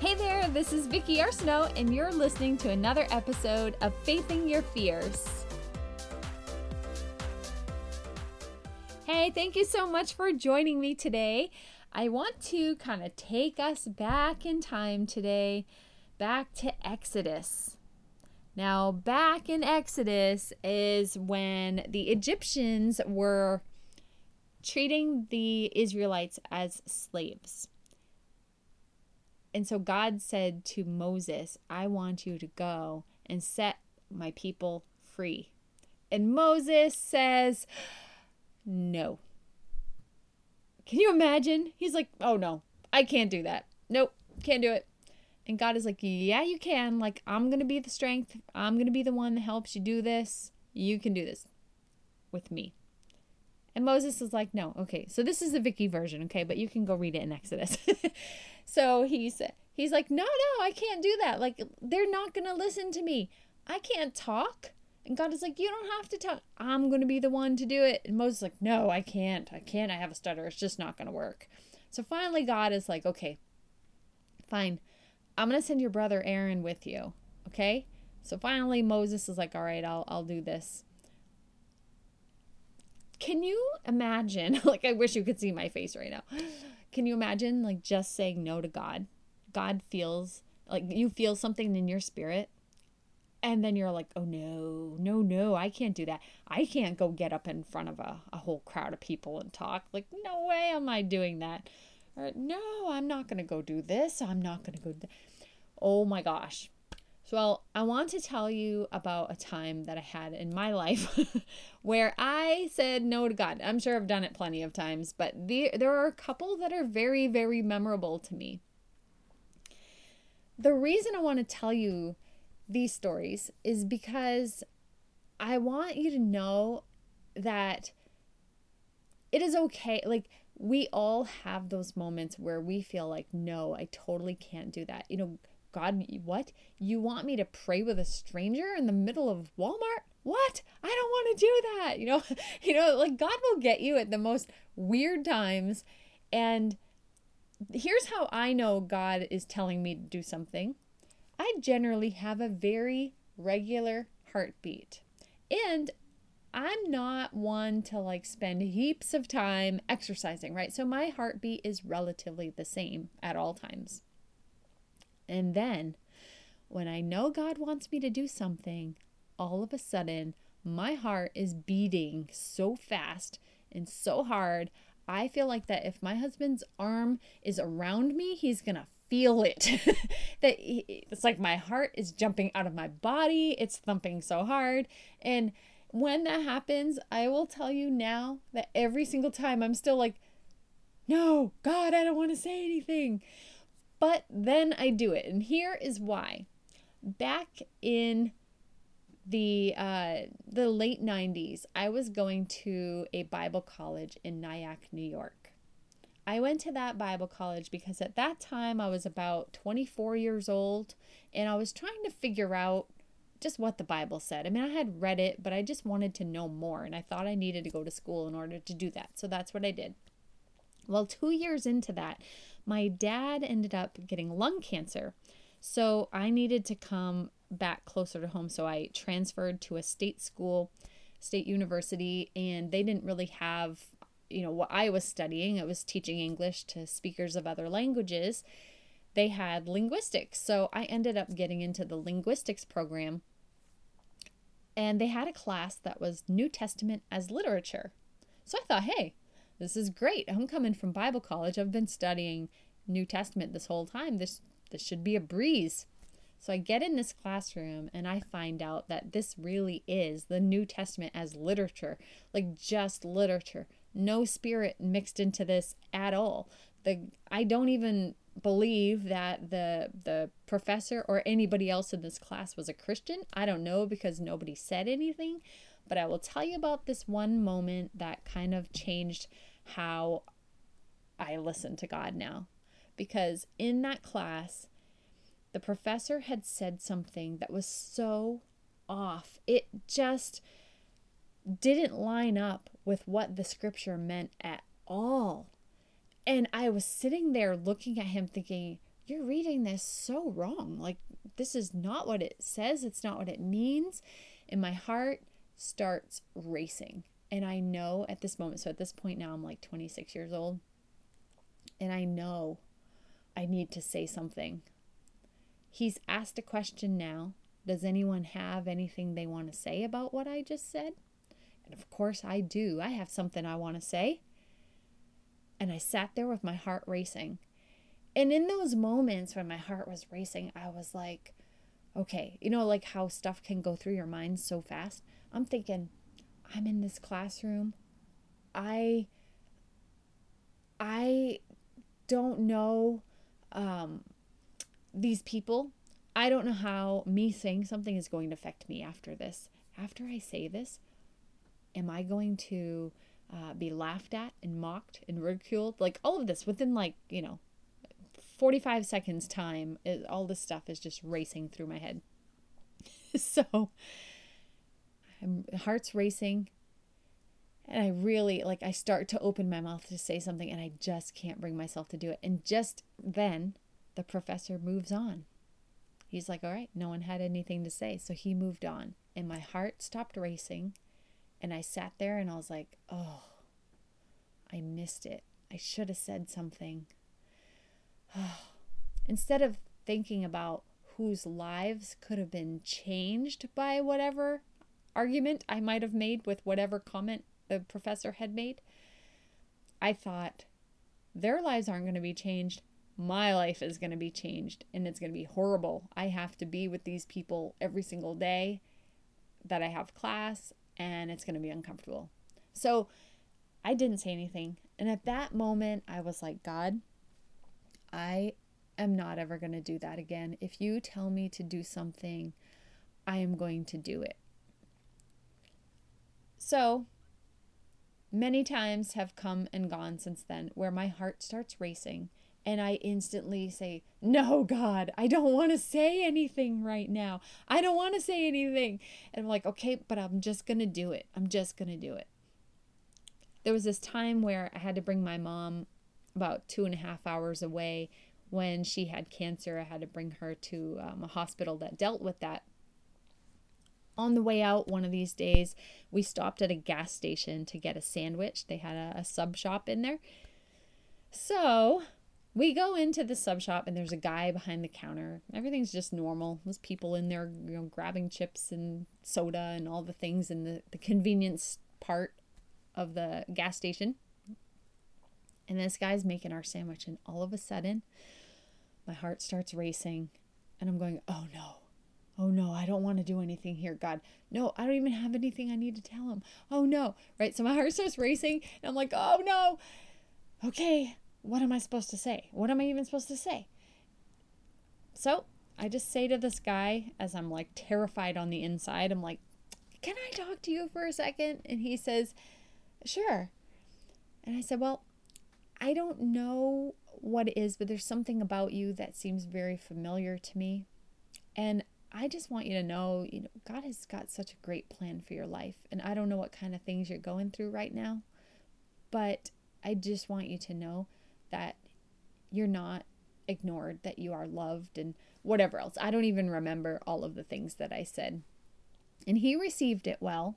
Hey there, this is Vicky Arsenault, and you're listening to another episode of Faithing Your Fears. Hey, thank you so much for joining me today. I want to kind of take us back in time today, back to Exodus. Now, back in Exodus is when the Egyptians were treating the Israelites as slaves. And so God said to Moses, I want you to go and set my people free. And Moses says, No. Can you imagine? He's like, Oh no, I can't do that. Nope, can't do it. And God is like, Yeah, you can. Like, I'm going to be the strength. I'm going to be the one that helps you do this. You can do this with me. And Moses is like, No, okay. So this is the Vicky version, okay? But you can go read it in Exodus. so he's he's like, No, no, I can't do that. Like, they're not to listen to me. I can't talk. And God is like, You don't have to talk. I'm to be the one to do it. And Moses is like, No, I can't. I can't. I have a stutter. It's just not to work. So finally, God is like, Okay, fine. I'm to send your brother Aaron with you. Okay? So finally, Moses is like, All right, I'll, I'll do this. Can you imagine? Like, I wish you could see my face right now. Can you imagine, like, just saying no to God? God feels like you feel something in your spirit and then you're like, oh no, no, no, I can't do that. I can't go get up in front of a, a whole crowd of people and talk. Like, no way am I doing that. Or, no, I'm not going to go do this. I'm not going to go. Th-. Oh my gosh. So, well, I want to tell you about a time that I had in my life where I said no to God. I'm sure I've done it plenty of times, but the, there are a couple that are very, very memorable to me. The reason I want to tell you these stories is because I want you to know that it is okay. Like, we all have those moments where we feel like, no, I totally can't do that. You know, God, what? You want me to pray with a stranger in the middle of Walmart? What? I don't want to do that. You know, you know, like God will get you at the most weird times. And here's how I know God is telling me to do something. I generally have a very regular heartbeat. And I'm not one to like spend heaps of time exercising, right? So my heartbeat is relatively the same at all times. And then when I know God wants me to do something, all of a sudden my heart is beating so fast and so hard. I feel like that if my husband's arm is around me, he's going to feel it. that it's like my heart is jumping out of my body. It's thumping so hard. And when that happens, I will tell you now that every single time I'm still like, no, God, I don't want to say anything. But then I do it. And here is why. Back in the uh, the late 90s, I was going to a Bible college in Nyack, New York. I went to that Bible college because at that time I was about 24 years old and I was trying to figure out just what the Bible said. I mean, I had read it, but I just wanted to know more and I thought I needed to go to school in order to do that. So that's what I did. Well, two years into that, my dad ended up getting lung cancer. So I needed to come back closer to home. So I transferred to a state school, state university, and they didn't really have you know what I was studying, I was teaching English to speakers of other languages. They had linguistics. So I ended up getting into the linguistics program. And they had a class that was New Testament as literature. So I thought, hey, this is great. I'm coming from Bible college. I've been studying New Testament this whole time. This this should be a breeze. So I get in this classroom and I find out that this really is the New Testament as literature, like just literature no spirit mixed into this at all. The I don't even believe that the the professor or anybody else in this class was a Christian. I don't know because nobody said anything, but I will tell you about this one moment that kind of changed how I listen to God now. Because in that class, the professor had said something that was so off. It just didn't line up with what the scripture meant at all. And I was sitting there looking at him thinking, you're reading this so wrong. Like, this is not what it says, it's not what it means. And my heart starts racing. And I know at this moment, so at this point now, I'm like 26 years old. And I know I need to say something. He's asked a question now. Does anyone have anything they want to say about what I just said? And of course I do. I have something I want to say. And I sat there with my heart racing. And in those moments when my heart was racing, I was like, okay, you know, like how stuff can go through your mind so fast. I'm thinking, I'm in this classroom. I I don't know um, these people. I don't know how me saying something is going to affect me after this. After I say this, am I going to uh, be laughed at and mocked and ridiculed? Like all of this within like, you know, 45 seconds time, all this stuff is just racing through my head. so, I'm, heart's racing. And I really, like, I start to open my mouth to say something and I just can't bring myself to do it. And just then, the professor moves on. He's like, all right, no one had anything to say. So he moved on. And my heart stopped racing. And I sat there and I was like, oh, I missed it. I should have said something. Instead of thinking about whose lives could have been changed by whatever argument I might have made with whatever comment the professor had made, I thought their lives aren't going to be changed. My life is going to be changed and it's going to be horrible. I have to be with these people every single day that I have class and it's going to be uncomfortable. So I didn't say anything. And at that moment, I was like, God, I am not ever going to do that again. If you tell me to do something, I am going to do it. So Many times have come and gone since then where my heart starts racing and I instantly say, No, God, I don't want to say anything right now. I don't want to say anything. And I'm like, Okay, but I'm just going to do it. I'm just going to do it. There was this time where I had to bring my mom about two and a half hours away when she had cancer. I had to bring her to um, a hospital that dealt with that on the way out one of these days, we stopped at a gas station to get a sandwich. They had a, a sub shop in there. So we go into the sub shop and there's a guy behind the counter. Everything's just normal. There's people in there, you know, grabbing chips and soda and all the things in the, the convenience part of the gas station. And this guy's making our sandwich, and all of a sudden, my heart starts racing, and I'm going, oh no Oh no, I don't want to do anything here, God. No, I don't even have anything I need to tell him. Oh no. Right? So my heart starts racing and I'm like, oh no. Okay, what am I supposed to say? What am I even supposed to say? So I just say to this guy as I'm like terrified on the inside, I'm like, can I talk to you for a second? And he says, sure. And I said, well, I don't know what it is, but there's something about you that seems very familiar to me. And I just want you to know, you know, God has got such a great plan for your life. And I don't know what kind of things you're going through right now, but I just want you to know that you're not ignored, that you are loved, and whatever else. I don't even remember all of the things that I said. And he received it well.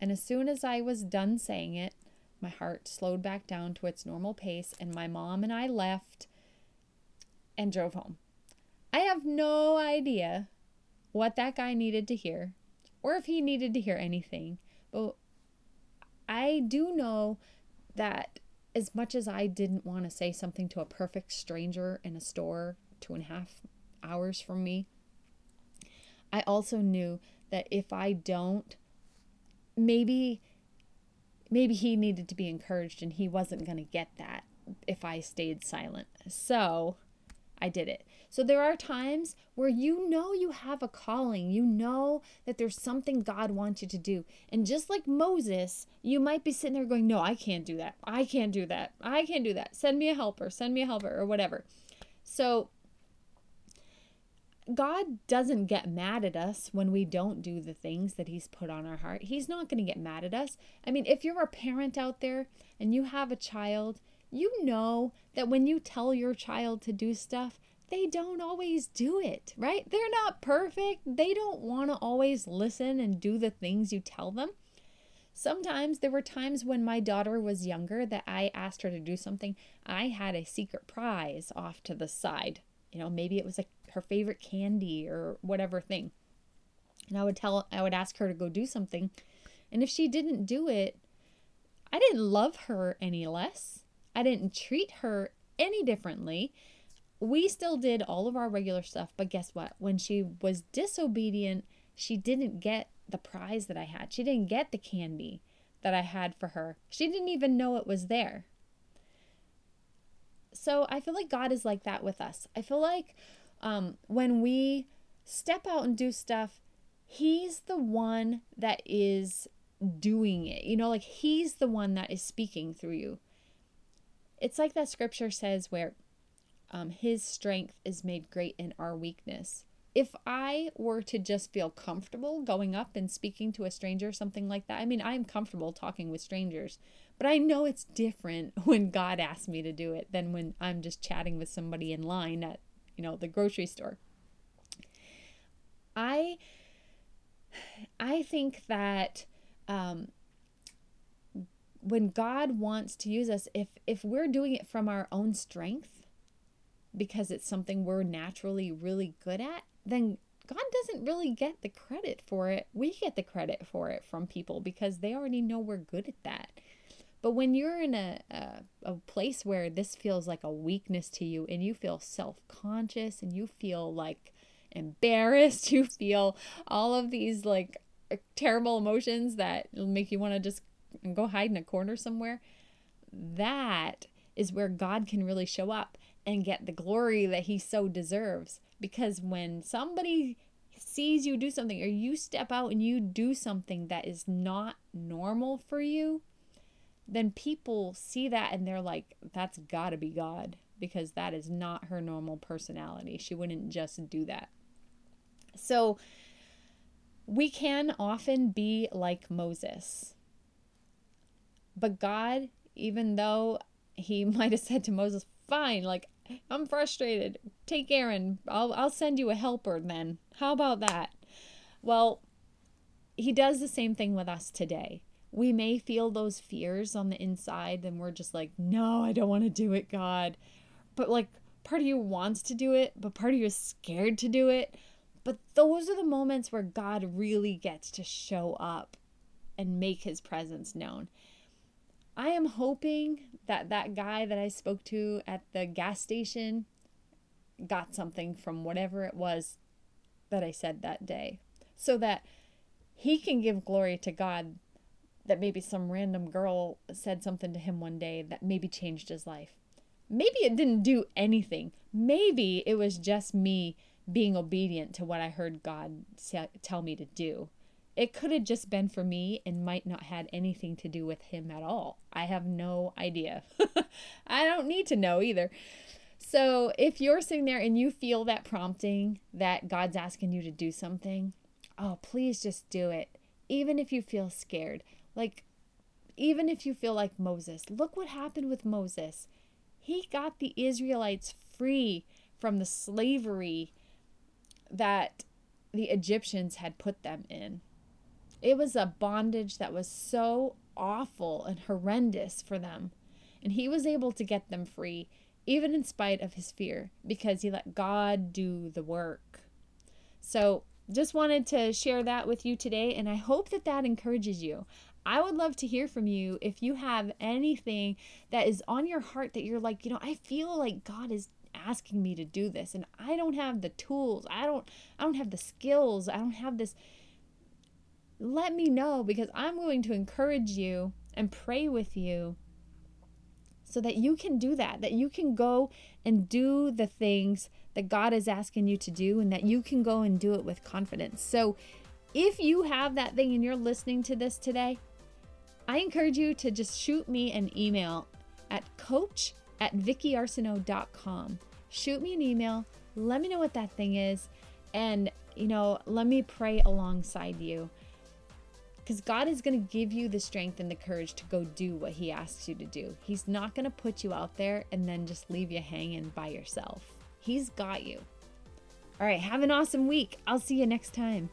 And as soon as I was done saying it, my heart slowed back down to its normal pace, and my mom and I left and drove home. I have no idea what that guy needed to hear or if he needed to hear anything. But I do know that as much as I didn't want to say something to a perfect stranger in a store two and a half hours from me, I also knew that if I don't, maybe maybe he needed to be encouraged and he wasn't going to get that if I stayed silent. So I did it. So there are times where you know you have a calling, you know that there's something God wants you to do. And just like Moses, you might be sitting there going, No, I can't do that. I can't do that. I can't do that. Send me a helper, send me a helper, or whatever. So God doesn't get mad at us when we don't do the things that He's put on our heart. He's not going to get mad at us. I mean, if you're a parent out there and you have a child, you know that when you tell your child to do stuff, they don't always do it, right? They're not perfect. They don't want to always listen and do the things you tell them. Sometimes there were times when my daughter was younger that I asked her to do something. I had a secret prize off to the side. You know, maybe it was a, her favorite candy or whatever thing. And I would tell I would ask her to go do something. And if she didn't do it, I didn't love her any less. I didn't treat her any differently we still did all of our regular stuff, but guess what? When she was disobedient, she didn't get the prize that I had. She didn't get the candy that I had for her. She didn't even know it was there. So I feel like God is like that with us. I feel like um, when we step out and do stuff, He's the one that is doing it. You know, like He's the one that is speaking through you. It's like that scripture says where um, his strength is made great in our weakness. If I were to just feel comfortable going up and speaking to a stranger, something like that, I mean, I'm comfortable talking with strangers, but I know it's different when God asks me to do it than when I'm just chatting with somebody in line at, you know, the grocery store. I, I think that um, when God wants to use us, if if we're doing it from our own strength, because it's something we're naturally really good at, then God doesn't really get the credit for it. We get the credit for it from people because they already know we're good at that. But when you're in a, a, a place where this feels like a weakness to you and you feel self conscious and you feel like embarrassed, you feel all of these like terrible emotions that make you want to just go hide in a corner somewhere, that is where God can really show up and get the glory that he so deserves. Because when somebody sees you do something or you step out and you do something that is not normal for you, then people see that and they're like, that's got to be God because that is not her normal personality. She wouldn't just do that. So we can often be like Moses. But God, even though he might have said to Moses, fine, like I'm frustrated. Take Aaron. I'll I'll send you a helper then. How about that? Well, he does the same thing with us today. We may feel those fears on the inside and we're just like, "No, I don't want to do it, God." But like part of you wants to do it, but part of you is scared to do it. But those are the moments where God really gets to show up and make his presence known. I am hoping that that guy that I spoke to at the gas station got something from whatever it was that I said that day so that he can give glory to God that maybe some random girl said something to him one day that maybe changed his life. Maybe it didn't do anything. Maybe it was just me being obedient to what I heard God tell me to do. It could have just been for me and might not had anything to do with him at all. I have no idea. I don't need to know either. So, if you're sitting there and you feel that prompting that God's asking you to do something, oh, please just do it. Even if you feel scared. Like, even if you feel like Moses. Look what happened with Moses. He got the Israelites free from the slavery that the Egyptians had put them in. It was a bondage that was so awful and horrendous for them. And he was able to get them free, even in spite of his fear, because he let God do the work. So, just wanted to share that with you today, and I hope that that encourages you. I would love to hear from you if you have anything that is on your heart that you're like, you know, I feel like God is asking me to do this and I don't have the tools. I don't I don't have the skills. I don't have this let me know because I'm going to encourage you and pray with you so that you can do that, that you can go and do the things that God is asking you to do, and that you can go and do it with confidence. So, if you have that thing and you're listening to this today, I encourage you to just shoot me an email at coach at vickyarsenault.com. Shoot me an email, let me know what that thing is, and you know, let me pray alongside you because God is going to give you the strength and the courage to go do what He asks you to do. He's not going to put you out there and then just leave you hanging by yourself. He's got you. All right, have an awesome week. I'll see you next time.